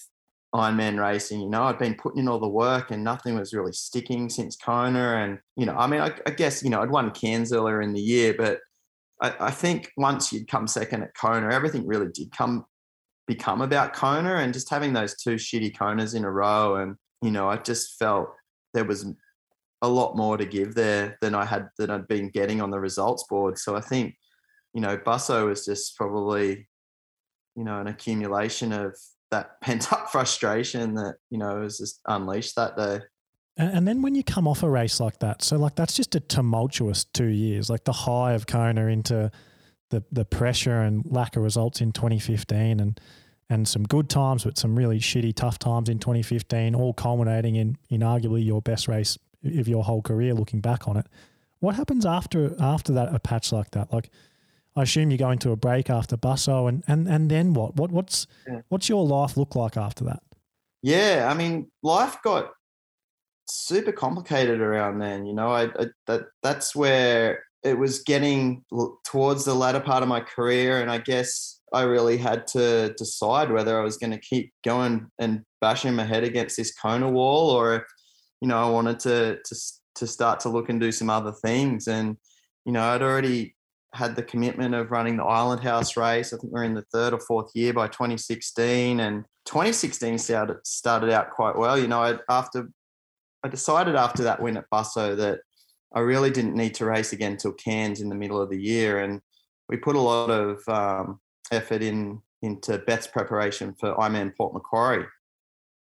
Ironman racing. You know, I'd been putting in all the work and nothing was really sticking since Kona. And, you know, I mean, I, I guess, you know, I'd won Cairns earlier in the year, but I, I, think once you'd come second at Kona, everything really did come become about Kona and just having those two shitty Konas in a row. And, you know, I just felt there was a lot more to give there than I had than I'd been getting on the results board. So I think, you know, Busso was just probably, you know, an accumulation of that pent up frustration that you know was just unleashed that day. And then when you come off a race like that, so like that's just a tumultuous two years, like the high of Kona into the the pressure and lack of results in 2015, and and some good times, but some really shitty tough times in 2015, all culminating in in arguably your best race of your whole career, looking back on it. What happens after after that a patch like that? Like I assume you go into a break after Busso, and and and then what? What what's yeah. what's your life look like after that? Yeah, I mean, life got super complicated around then. You know, I, I that that's where it was getting towards the latter part of my career, and I guess I really had to decide whether I was going to keep going and bashing my head against this Kona wall, or if you know I wanted to to to start to look and do some other things. And you know, I'd already had the commitment of running the Island House race. I think we're in the third or fourth year by 2016, and 2016 started started out quite well. You know, I, after I decided after that win at Busso that I really didn't need to race again till Cairns in the middle of the year, and we put a lot of um, effort in into Beth's preparation for Ironman Port Macquarie,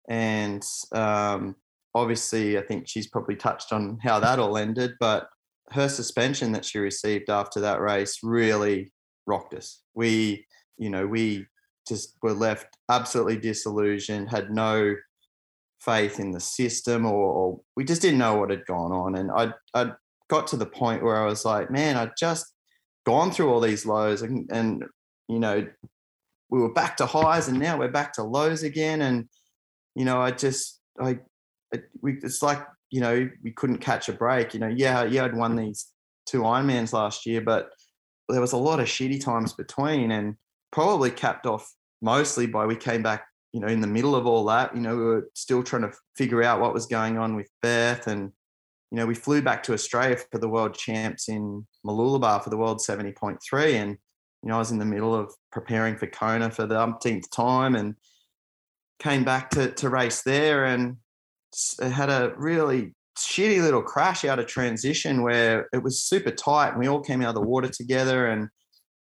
and um, obviously I think she's probably touched on how that all ended, but her suspension that she received after that race really rocked us. We, you know, we just were left absolutely disillusioned, had no faith in the system, or, or we just didn't know what had gone on. And I, I got to the point where I was like, man, I just gone through all these lows, and, and you know, we were back to highs, and now we're back to lows again. And you know, I just, I, we, it's like you know we couldn't catch a break. You know, yeah, yeah, I'd won these two Ironmans last year, but there was a lot of shitty times between, and probably capped off mostly by we came back you know, in the middle of all that, you know, we were still trying to figure out what was going on with Beth. And, you know, we flew back to Australia for the world champs in Mooloolaba for the world 70.3. And, you know, I was in the middle of preparing for Kona for the umpteenth time and came back to, to race there and had a really shitty little crash out of transition where it was super tight and we all came out of the water together and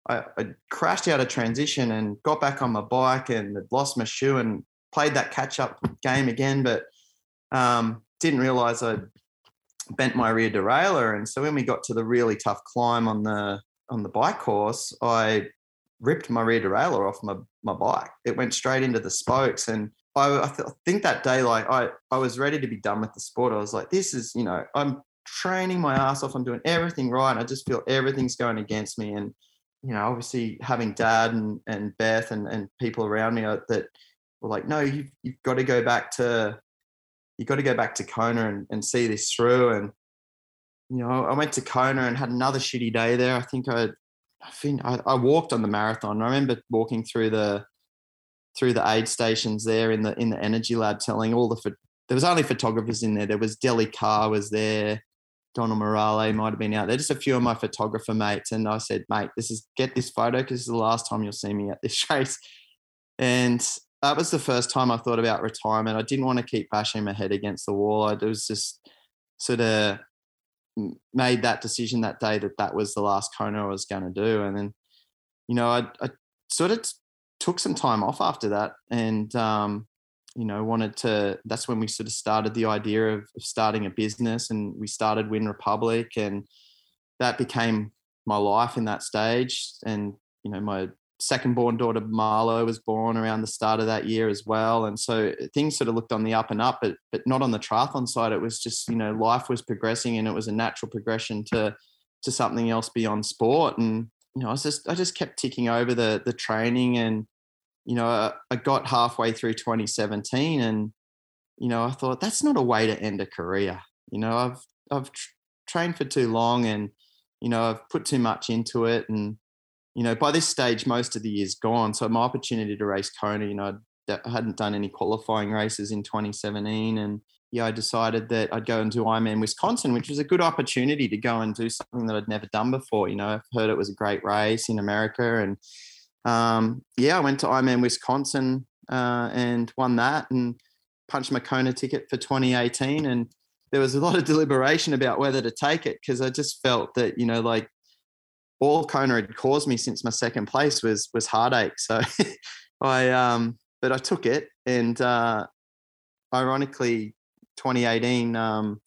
I, I, crashed out of transition and got back on my bike and lost my shoe and played that catch up game again, but um, didn't realize I bent my rear derailleur. And so when we got to the really tough climb on the on the bike course, I ripped my rear derailleur off my, my bike. It went straight into the spokes. And I, I, th- I think that day, like I, I was ready to be done with the sport. I was like, this is, you know, I'm training my ass off. I'm doing everything right. I just feel everything's going against me. And you know, obviously having dad and, and Beth and, and people around me uh, that were like, no, you've, you've got to go back to, you've got to go back to Kona and, and see this through. And, you know, I went to Kona and had another shitty day there. I think I, I think I, I walked on the marathon. I remember walking through the, through the aid stations there in the, in the energy lab, telling all the, there was only photographers in there. There was Delly Carr was there. Donald Miralle might have been out there. Just a few of my photographer mates, and I said, "Mate, this is get this photo because is the last time you'll see me at this race." And that was the first time I thought about retirement. I didn't want to keep bashing my head against the wall. I was just sort of made that decision that day that that was the last Kona I was going to do. And then, you know, I, I sort of took some time off after that, and um, you know wanted to that's when we sort of started the idea of, starting a business and we started Wyn Republic and that became my life in that stage. And you know my second born daughter marlo was born around the start of that year as well. And so things sort of looked on the up and up but but not on the triathlon side. It was just you know life was progressing and it was a natural progression to to something else beyond sport. And you know i was just i just kept ticking over the the training and you know, I, I got halfway through 2017 and, you know, I thought that's not a way to end a career. You know, I've, I've tr- trained for too long and, you know, I've put too much into it. And, you know, by this stage, most of the year's gone. So my opportunity to race Kona, you know, I hadn't done any qualifying races in 2017. And, yeah, I decided that I'd go and do Ironman Wisconsin, which was a good opportunity to go and do something that I'd never done before. You know, I've heard it was a great race in America and, um, yeah, I went to Ironman Wisconsin uh, and won that and punched my Kona ticket for 2018. And there was a lot of deliberation about whether to take it because I just felt that, you know, like all Kona had caused me since my second place was was heartache. So I um but I took it and uh ironically 2018 um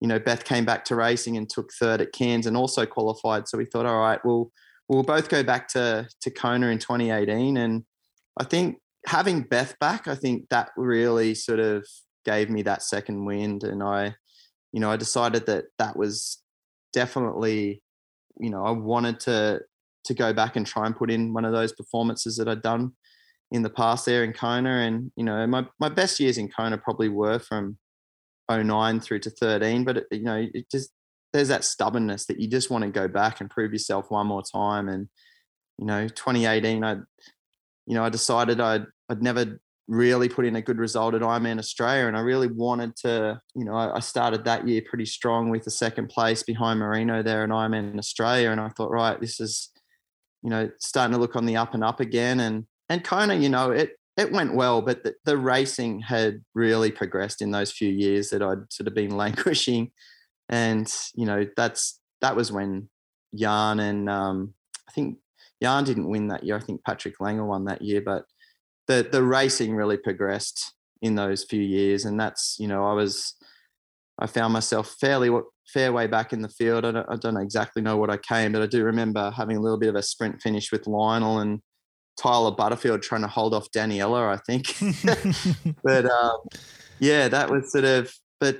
you know Beth came back to racing and took third at Cairns and also qualified. So we thought, all right, well we'll both go back to to Kona in 2018, and I think having Beth back, I think that really sort of gave me that second wind, and I, you know, I decided that that was definitely, you know, I wanted to to go back and try and put in one of those performances that I'd done in the past there in Kona. And, you know, my, my best years in Kona probably were from 09 through to 13. But, it, you know, it just, there's that stubbornness that you just want to go back and prove yourself one more time. And, you know, 2018, I, you know, I decided I'd, I'd never really put in a good result at Ironman Australia. And I really wanted to, you know, I started that year pretty strong with the second place behind Marino there in Ironman Australia. And I thought, right, this is, you know, starting to look on the up and up again. And and Kona, you know, it it went well, but the, the racing had really progressed in those few years that I'd sort of been languishing. And, you know, that's that was when Jan and um, I think Jan didn't win that year. I think Patrick Lange won that year, but the the racing really progressed in those few years, and that's you know I was I found myself fairly fair way back in the field. I don't, I don't exactly know what I came, but I do remember having a little bit of a sprint finish with Lionel and Tyler Butterfield trying to hold off Daniela, I think. but um, yeah, that was sort of, but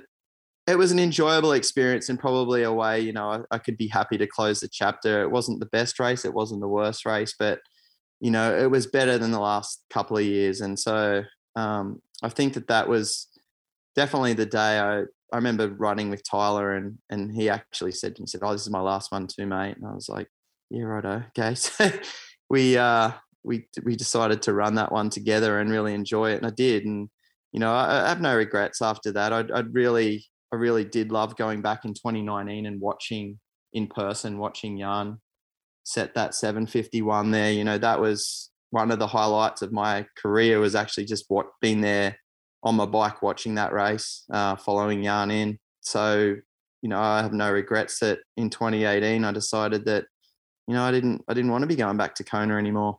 it was an enjoyable experience and probably a way, you know, I, I, could be happy to close the chapter. It wasn't the best race, it wasn't the worst race, but you know, it was better than the last couple of years. And so um, I think that that was definitely the day I, I remember running with Tyler and and he actually said to me, said, Oh, this is my last one too, mate. And I was like, Yeah, righto. Okay. So we uh we we decided to run that one together and really enjoy it. And I did. And, you know, I, I have no regrets after that. I'd, I'd really I really did love going back in 2019 and watching in person, watching Jan set that 751 there. You know, that was one of the highlights of my career was actually just what being there on my bike watching that race, uh, following Jan in. So, you know, I have no regrets that in 2018 I decided that, you know, I didn't I didn't want to be going back to Kona anymore.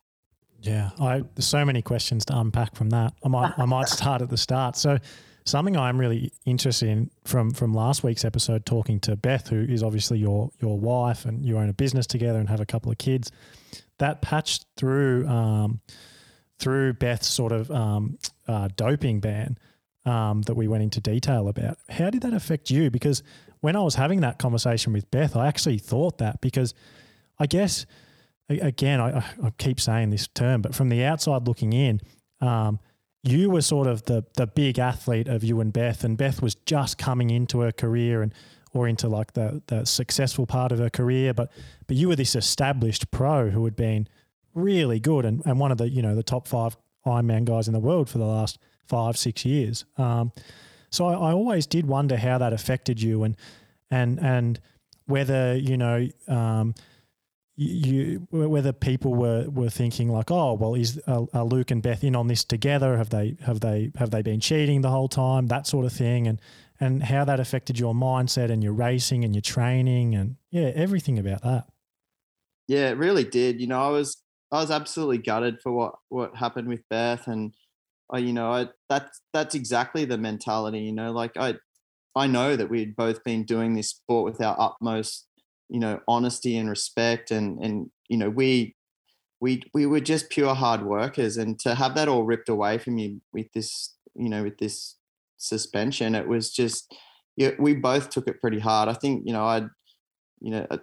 Yeah, I there's so many questions to unpack from that. I might I might start at the start. So something I'm really interested in from from last week's episode, talking to Beth, who is obviously your your wife, and you own a business together and have a couple of kids. That patched through um, through Beth's sort of um, uh, doping ban um, that we went into detail about. How did that affect you? Because when I was having that conversation with Beth, I actually thought that because I guess again I, I keep saying this term, but from the outside looking in. Um, you were sort of the the big athlete of you and Beth, and Beth was just coming into her career and or into like the the successful part of her career, but but you were this established pro who had been really good and, and one of the you know the top five Ironman guys in the world for the last five six years. Um, so I, I, always did wonder how that affected you and and and whether you know um, you whether people were, were thinking like, oh, well, is are, are, Luke and Beth in on this together? Have they have they have they been cheating the whole time? That sort of thing, and and how that affected your mindset and your racing and your training and yeah, everything about that. Yeah, it really did. You know, I was I was absolutely gutted for what what happened with Beth, and I, you know, I that's that's exactly the mentality. You know, like I I know that we'd both been doing this sport with our utmost you know honesty and respect and and you know we we we were just pure hard workers and to have that all ripped away from you with this you know with this suspension it was just yeah we both took it pretty hard. I think you know i you know uh,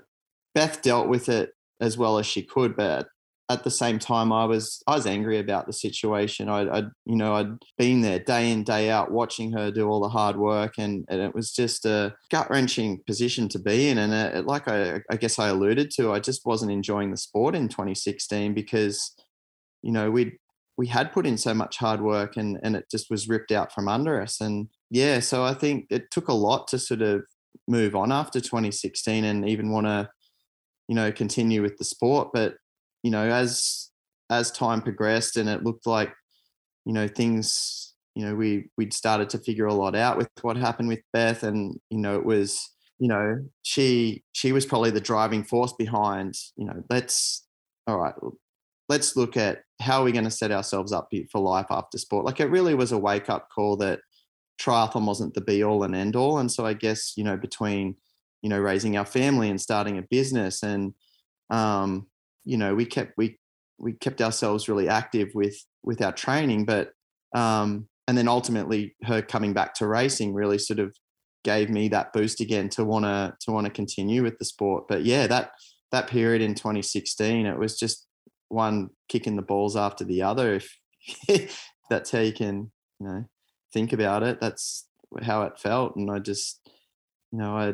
beth dealt with it as well as she could but at the same time, I was I was angry about the situation. I, I you know I'd been there day in day out watching her do all the hard work, and, and it was just a gut wrenching position to be in. And uh, it, like I, I guess I alluded to, I just wasn't enjoying the sport in 2016 because you know we we had put in so much hard work, and and it just was ripped out from under us. And yeah, so I think it took a lot to sort of move on after 2016 and even want to you know continue with the sport, but you know, as as time progressed and it looked like, you know, things, you know, we we'd started to figure a lot out with what happened with Beth, and you know, it was, you know, she she was probably the driving force behind, you know, let's all right, let's look at how are we going to set ourselves up for life after sport. Like it really was a wake up call that triathlon wasn't the be all and end all, and so I guess you know between you know raising our family and starting a business and um, you know we kept we we kept ourselves really active with with our training but um and then ultimately her coming back to racing really sort of gave me that boost again to want to to want to continue with the sport but yeah that that period in 2016 it was just one kicking the balls after the other if that's how you can you know think about it. That's how it felt, and I just you know I,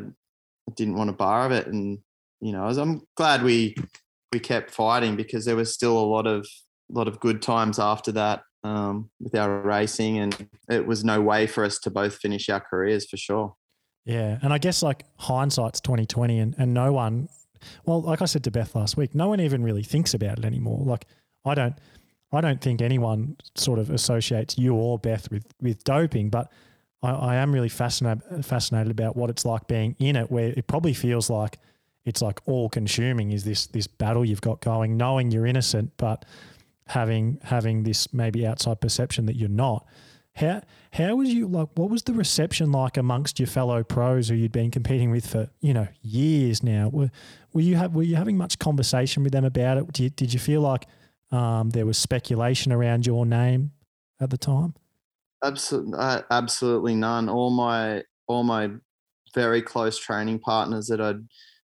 didn't want a bar of it, and you know I'm glad we we kept fighting because there was still a lot of lot of good times after that um, with our racing, and it was no way for us to both finish our careers for sure. Yeah, and I guess like hindsight's twenty twenty, and and no one, well, like I said to Beth last week, no one even really thinks about it anymore. Like I don't, I don't think anyone sort of associates you or Beth with with doping, but I, I am really fascinated fascinated about what it's like being in it, where it probably feels like it's like all consuming. Is this this battle you've got going, knowing you're innocent, but having having this maybe outside perception that you're not. How how was you like? What was the reception like amongst your fellow pros who you'd been competing with for you know years now? Were were you have were you having much conversation with them about it? Did you, did you feel like um, there was speculation around your name at the time? Absolutely, uh, absolutely none. All my all my very close training partners that I'd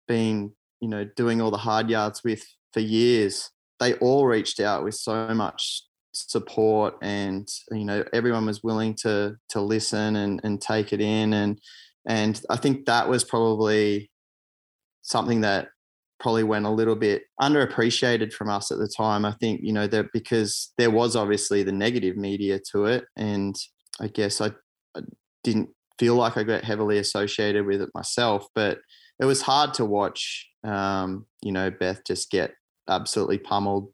been you know doing all the hard yards with for years they all reached out with so much support and you know everyone was willing to to listen and and take it in and and I think that was probably something that probably went a little bit underappreciated from us at the time. I think you know that because there was obviously the negative media to it, and I guess I, I didn't feel like I got heavily associated with it myself, but it was hard to watch. Um, you know, Beth just get absolutely pummeled.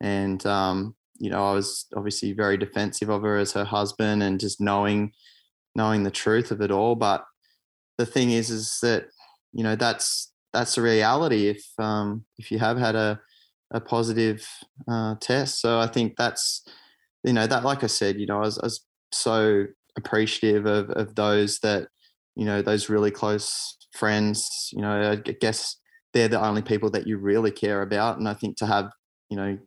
And, um, you know, I was obviously very defensive of her as her husband and just knowing, knowing the truth of it all. But the thing is, is that, you know, that's, that's the reality if, um, if you have had a, a positive uh, test. So I think that's, you know, that, like I said, you know, I was, I was so appreciative of, of those that, you know, those really close friends, you know, I guess they're the only people that you really care about. And I think to have, you know,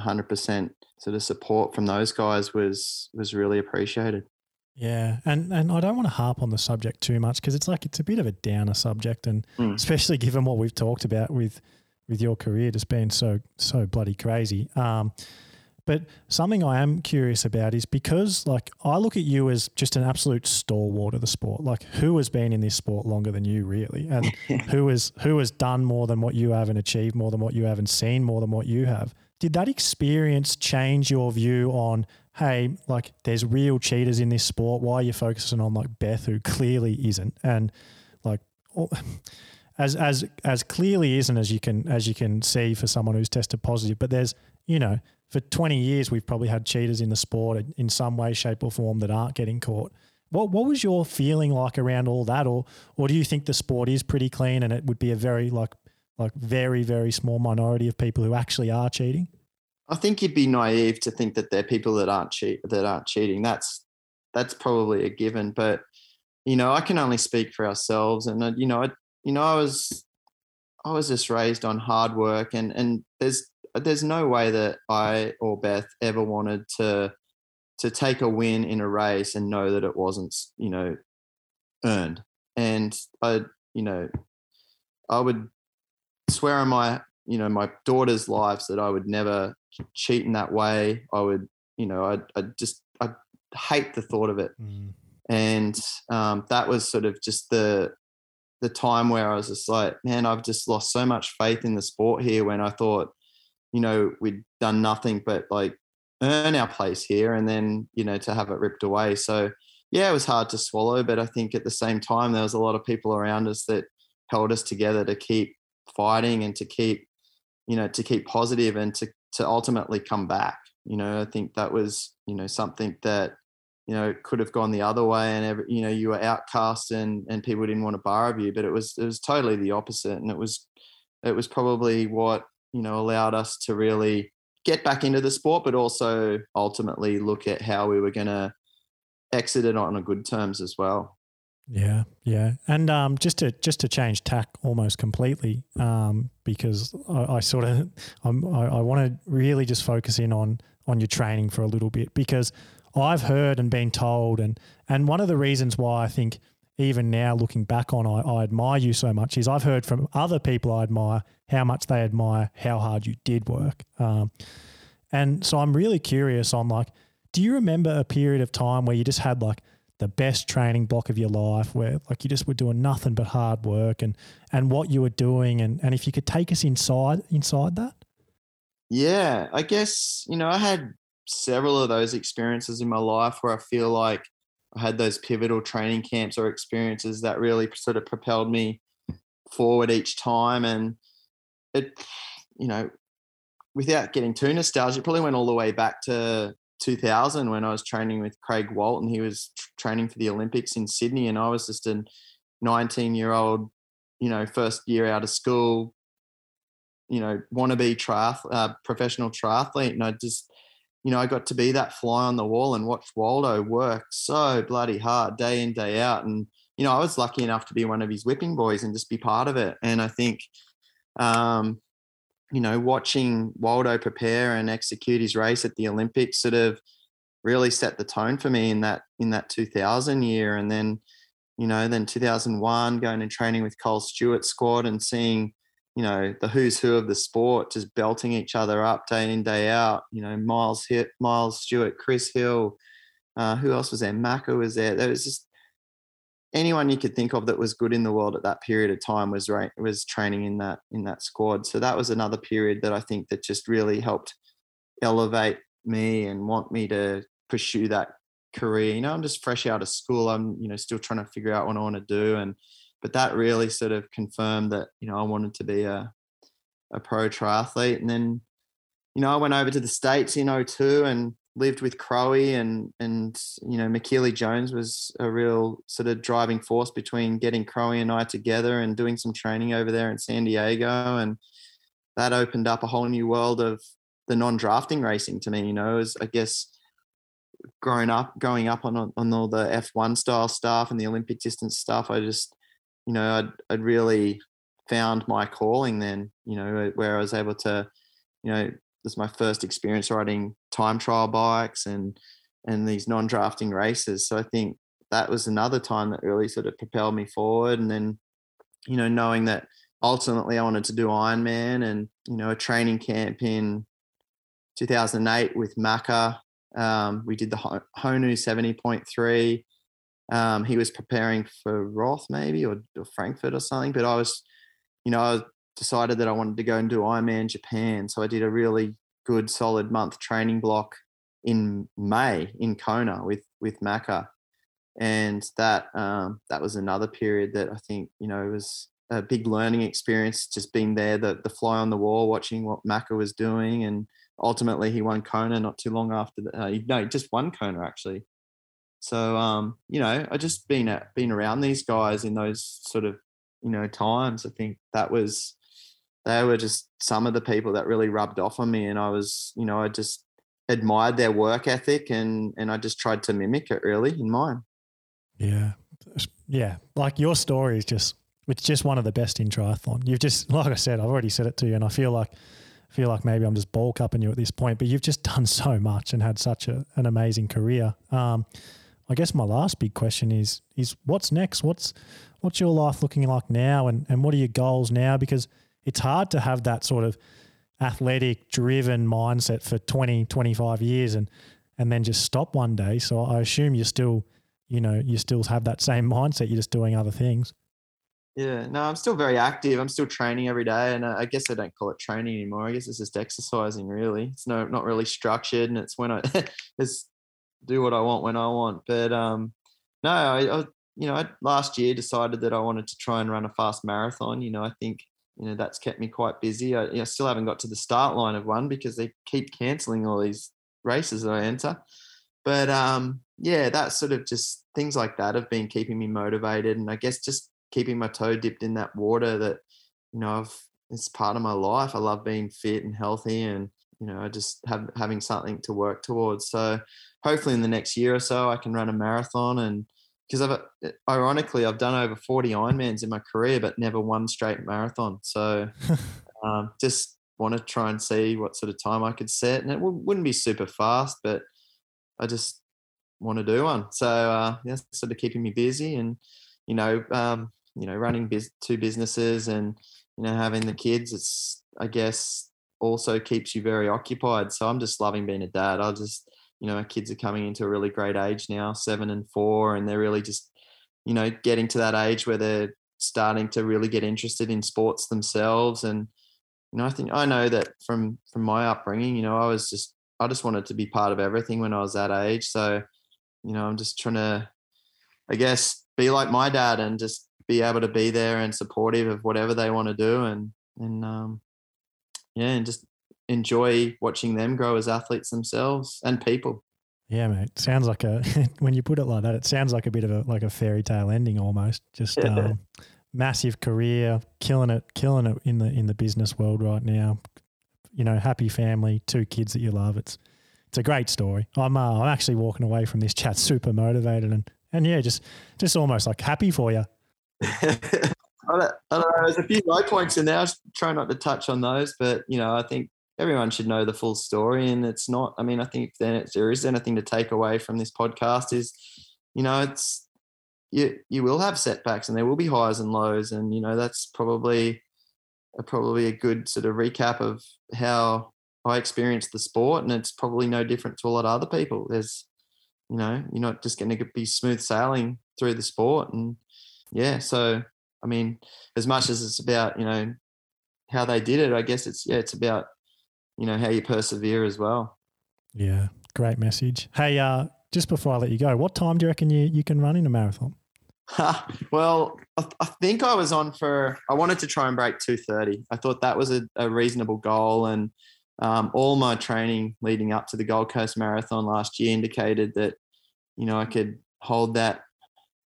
100% sort of support from those guys was was really appreciated. Yeah, and and I don't want to harp on the subject too much because it's like it's a bit of a downer subject, and mm. especially given what we've talked about with with your career just being so so bloody crazy. Um, but something I am curious about is because, like, I look at you as just an absolute stalwart of the sport. Like, who has been in this sport longer than you, really, and who has who has done more than what you have and achieved more than what you have and seen more than what you have? Did that experience change your view on, hey, like, there's real cheaters in this sport? Why are you focusing on like Beth, who clearly isn't, and like. as as as clearly isn't as you can as you can see for someone who's tested positive. But there's you know for 20 years, we've probably had cheaters in the sport in some way, shape, or form that aren't getting caught. What what was your feeling like around all that, or or do you think the sport is pretty clean and it would be a very like like very very small minority of people who actually are cheating? I think you'd be naive to think that there are people that aren't cheat that aren't cheating. That's that's probably a given, but you know I can only speak for ourselves, and uh, you know I, you know I was I was just raised on hard work, and and there's there's no way that I or Beth ever wanted to to take a win in a race and know that it wasn't, you know, earned. And I, you know, I would swear on my, you know, my daughter's lives that I would never cheat in that way. I would, you know, I, I just, I hate the thought of it. Mm. And um, that was sort of just the, the time where I was just like, man, I've just lost so much faith in the sport here when I thought, you know, we'd done nothing but like earn our place here and then, you know, to have it ripped away. So, yeah, it was hard to swallow. But I think at the same time, there was a lot of people around us that held us together to keep fighting and to keep, you know, to keep positive and to, to ultimately come back. You know, I think that was, you know, something that, you know, could have gone the other way and, every, you know, you were outcast and, and people didn't want to bar of you, but it was, it was totally the opposite. And it was, it was probably what you know, allowed us to really get back into the sport, but also ultimately look at how we were going to exit it on good terms as well. Yeah, yeah, and um, just to just to change tack almost completely, um, because I, I sort of I'm, I, I want to really just focus in on on your training for a little bit because I've heard and been told, and and one of the reasons why I think even now looking back on I, I admire you so much is I've heard from other people I admire how much they admire how hard you did work. Um, And so I'm really curious on like, do you remember a period of time where you just had like the best training block of your life where like you just were doing nothing but hard work and and what you were doing and and if you could take us inside inside that? Yeah, I guess, you know, I had several of those experiences in my life where I feel like I had those pivotal training camps or experiences that really sort of propelled me forward each time. And it, you know, without getting too nostalgic, probably went all the way back to 2000 when I was training with Craig Walton. He was training for the Olympics in Sydney, and I was just a 19 year old, you know, first year out of school, you know, wannabe triath, uh, professional triathlete. And I just, you know, I got to be that fly on the wall and watch Waldo work so bloody hard day in, day out. And, you know, I was lucky enough to be one of his whipping boys and just be part of it. And I think, um, you know, watching Waldo prepare and execute his race at the Olympics sort of really set the tone for me in that in that 2000 year. And then, you know, then 2001 going and training with Col Stewart squad and seeing you know the who's who of the sport just belting each other up day in day out you know miles hit miles stewart chris hill uh, who else was there? Macca was there. There was just anyone you could think of that was good in the world at that period of time was right was training in that in that squad. So that was another period that i think that just really helped elevate me and want me to pursue that career. You know i'm just fresh out of school. I'm you know still trying to figure out what i want to do and but that really sort of confirmed that you know I wanted to be a a pro triathlete. And then you know I went over to the states in 02 and lived with Crowe and and you know Michellie Jones was a real sort of driving force between getting Crowe and I together and doing some training over there in San Diego and that opened up a whole new world of the non-drafting racing to me you know as I guess growing up going up on on all the F1 style stuff and the Olympic distance stuff I just you know, I'd, I'd really found my calling then, you know, where I was able to, you know, this is my first experience riding time trial bikes and, and these non-drafting races. So I think that was another time that really sort of propelled me forward. And then, you know, knowing that ultimately I wanted to do Ironman and, you know, a training camp in 2008 with Macca. Um, we did the Honu 70.3 um, he was preparing for Roth maybe or, or, Frankfurt or something. But I was, you know, I decided that I wanted to go and do Ironman Japan. So I did a really good, solid month training block in May in Kona with with Macca, and that um, that was another period that I think you know was a big learning experience. Just being there, the the fly on the wall, watching what Macca was doing, and ultimately he won Kona not too long after that. Uh, no, just won Kona actually so um, you know, I just been at, been around these guys in those sort of you know times. I think that was they were just some of the people that really rubbed off on me, and I was you know I just admired their work ethic and and I just tried to mimic it really in mine. Yeah, yeah. Like your story is just it's just one of the best in triathlon. You've just like I said, I've already said it to you, and I feel like feel like maybe I'm just ball cupping you at this point, but you've just done so much and had such a, an amazing career. Um, I guess my last big question is is what's next? What's what's your life looking like now and, and what are your goals now? Because it's hard to have that sort of athletic driven mindset for 20, 25 years and and then just stop one day. So I assume you're still, you know, you still have that same mindset. You're just doing other things. Yeah, no, I'm still very active. I'm still training every day, and uh, I guess I don't call it training anymore. I guess it's just exercising. Really, it's no not really structured, and it's when I it's do what I want when I want. But um, no, I, I you know I, last year decided that I wanted to try and run a fast marathon. You know, I think you know that's kept me quite busy. I, you know, still haven't got to the start line of one because they keep cancelling all these races that I enter. But um, yeah, that sort of just things like that have been keeping me motivated, and I guess just keeping my toe dipped in that water that you know I've it's part of my life. I love being fit and healthy, and you know I just have having something to work towards. So hopefully in the next year or so I can run a marathon and because I've ironically I've done over 40 Ironmans in my career but never one straight marathon so um, just want to try and see what sort of time I could set and it w- wouldn't be super fast but I just want to do one so uh, yeah sort of keeping me busy and you know um, you know running biz- two businesses and you know having the kids it's I guess also keeps you very occupied. So I'm just loving being a dad. I just, you know, our kids are coming into a really great age now, seven and four, and they're really just, you know, getting to that age where they're starting to really get interested in sports themselves. And, you know, I think I know that from from my upbringing, you know, I was just I just wanted to be part of everything when I was that age. So, you know, I'm just trying to, I guess, be like my dad and just be able to be there and supportive of whatever they want to do and and um, yeah, and just enjoy watching them grow as athletes themselves and people. Yeah, mate. Sounds like a when you put it like that, it sounds like a bit of a like a fairy tale ending almost. Just yeah. um, massive career, killing it, killing it in the in the business world right now. You know, happy family, two kids that you love. It's it's a great story. I'm uh, I'm actually walking away from this chat super motivated and and yeah, just just almost like happy for you. I don't, I don't know. There's a few low points in there. I trying not to touch on those, but you know, I think everyone should know the full story. And it's not. I mean, I think if there is anything to take away from this podcast is, you know, it's you you will have setbacks and there will be highs and lows, and you know that's probably a, probably a good sort of recap of how I experienced the sport, and it's probably no different to a lot of other people. There's, you know, you're not just going to be smooth sailing through the sport, and yeah, so I mean, as much as it's about you know how they did it, I guess it's yeah, it's about you know how you persevere as well. Yeah, great message. Hey, uh, just before I let you go, what time do you reckon you you can run in a marathon? well, I, th- I, think I was on for. I wanted to try and break two thirty. I thought that was a, a reasonable goal, and um, all my training leading up to the Gold Coast Marathon last year indicated that you know I could hold that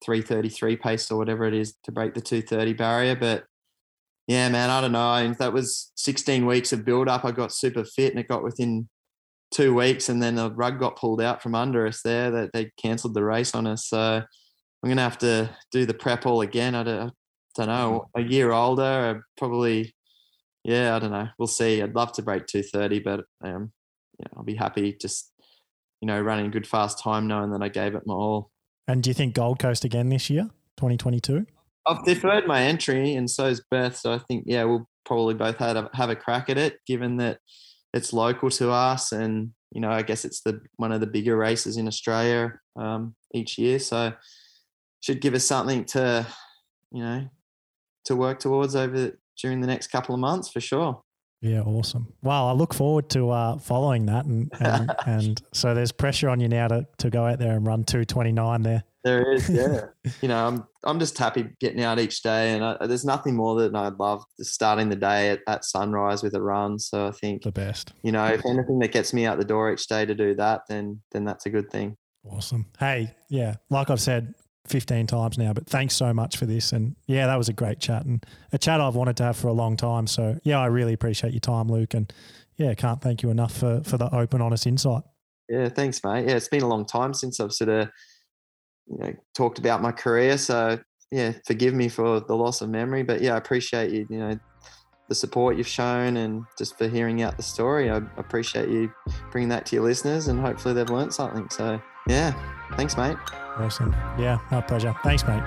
333 pace or whatever it is to break the 230 barrier. But yeah, man, I don't know. I mean, that was 16 weeks of build up. I got super fit and it got within two weeks and then the rug got pulled out from under us there that they cancelled the race on us. So I'm going to have to do the prep all again. I don't, I don't know, a year older, probably, yeah, I don't know. We'll see. I'd love to break 230, but um, yeah, I'll be happy just, you know, running good fast time knowing that I gave it my all. And do you think Gold Coast again this year, 2022? I've deferred my entry, and so's Beth. So I think yeah, we'll probably both have a, have a crack at it, given that it's local to us, and you know, I guess it's the one of the bigger races in Australia um, each year. So should give us something to, you know, to work towards over during the next couple of months for sure. Yeah, awesome. Well, I look forward to uh, following that, and and, and so there's pressure on you now to, to go out there and run two twenty nine there. There is, yeah. you know, I'm I'm just happy getting out each day, and I, there's nothing more that I'd love starting the day at, at sunrise with a run. So I think the best. You know, if anything that gets me out the door each day to do that, then then that's a good thing. Awesome. Hey, yeah, like I've said, 15 times now, but thanks so much for this. And yeah, that was a great chat and a chat I've wanted to have for a long time. So yeah, I really appreciate your time, Luke. And yeah, can't thank you enough for, for the open, honest insight. Yeah, thanks, mate. Yeah, it's been a long time since I've sort of, you know, talked about my career. So yeah, forgive me for the loss of memory, but yeah, I appreciate you, you know, the support you've shown and just for hearing out the story. I appreciate you bringing that to your listeners and hopefully they've learned something. So yeah, thanks, mate. Awesome. Yeah, my pleasure. Thanks, mate.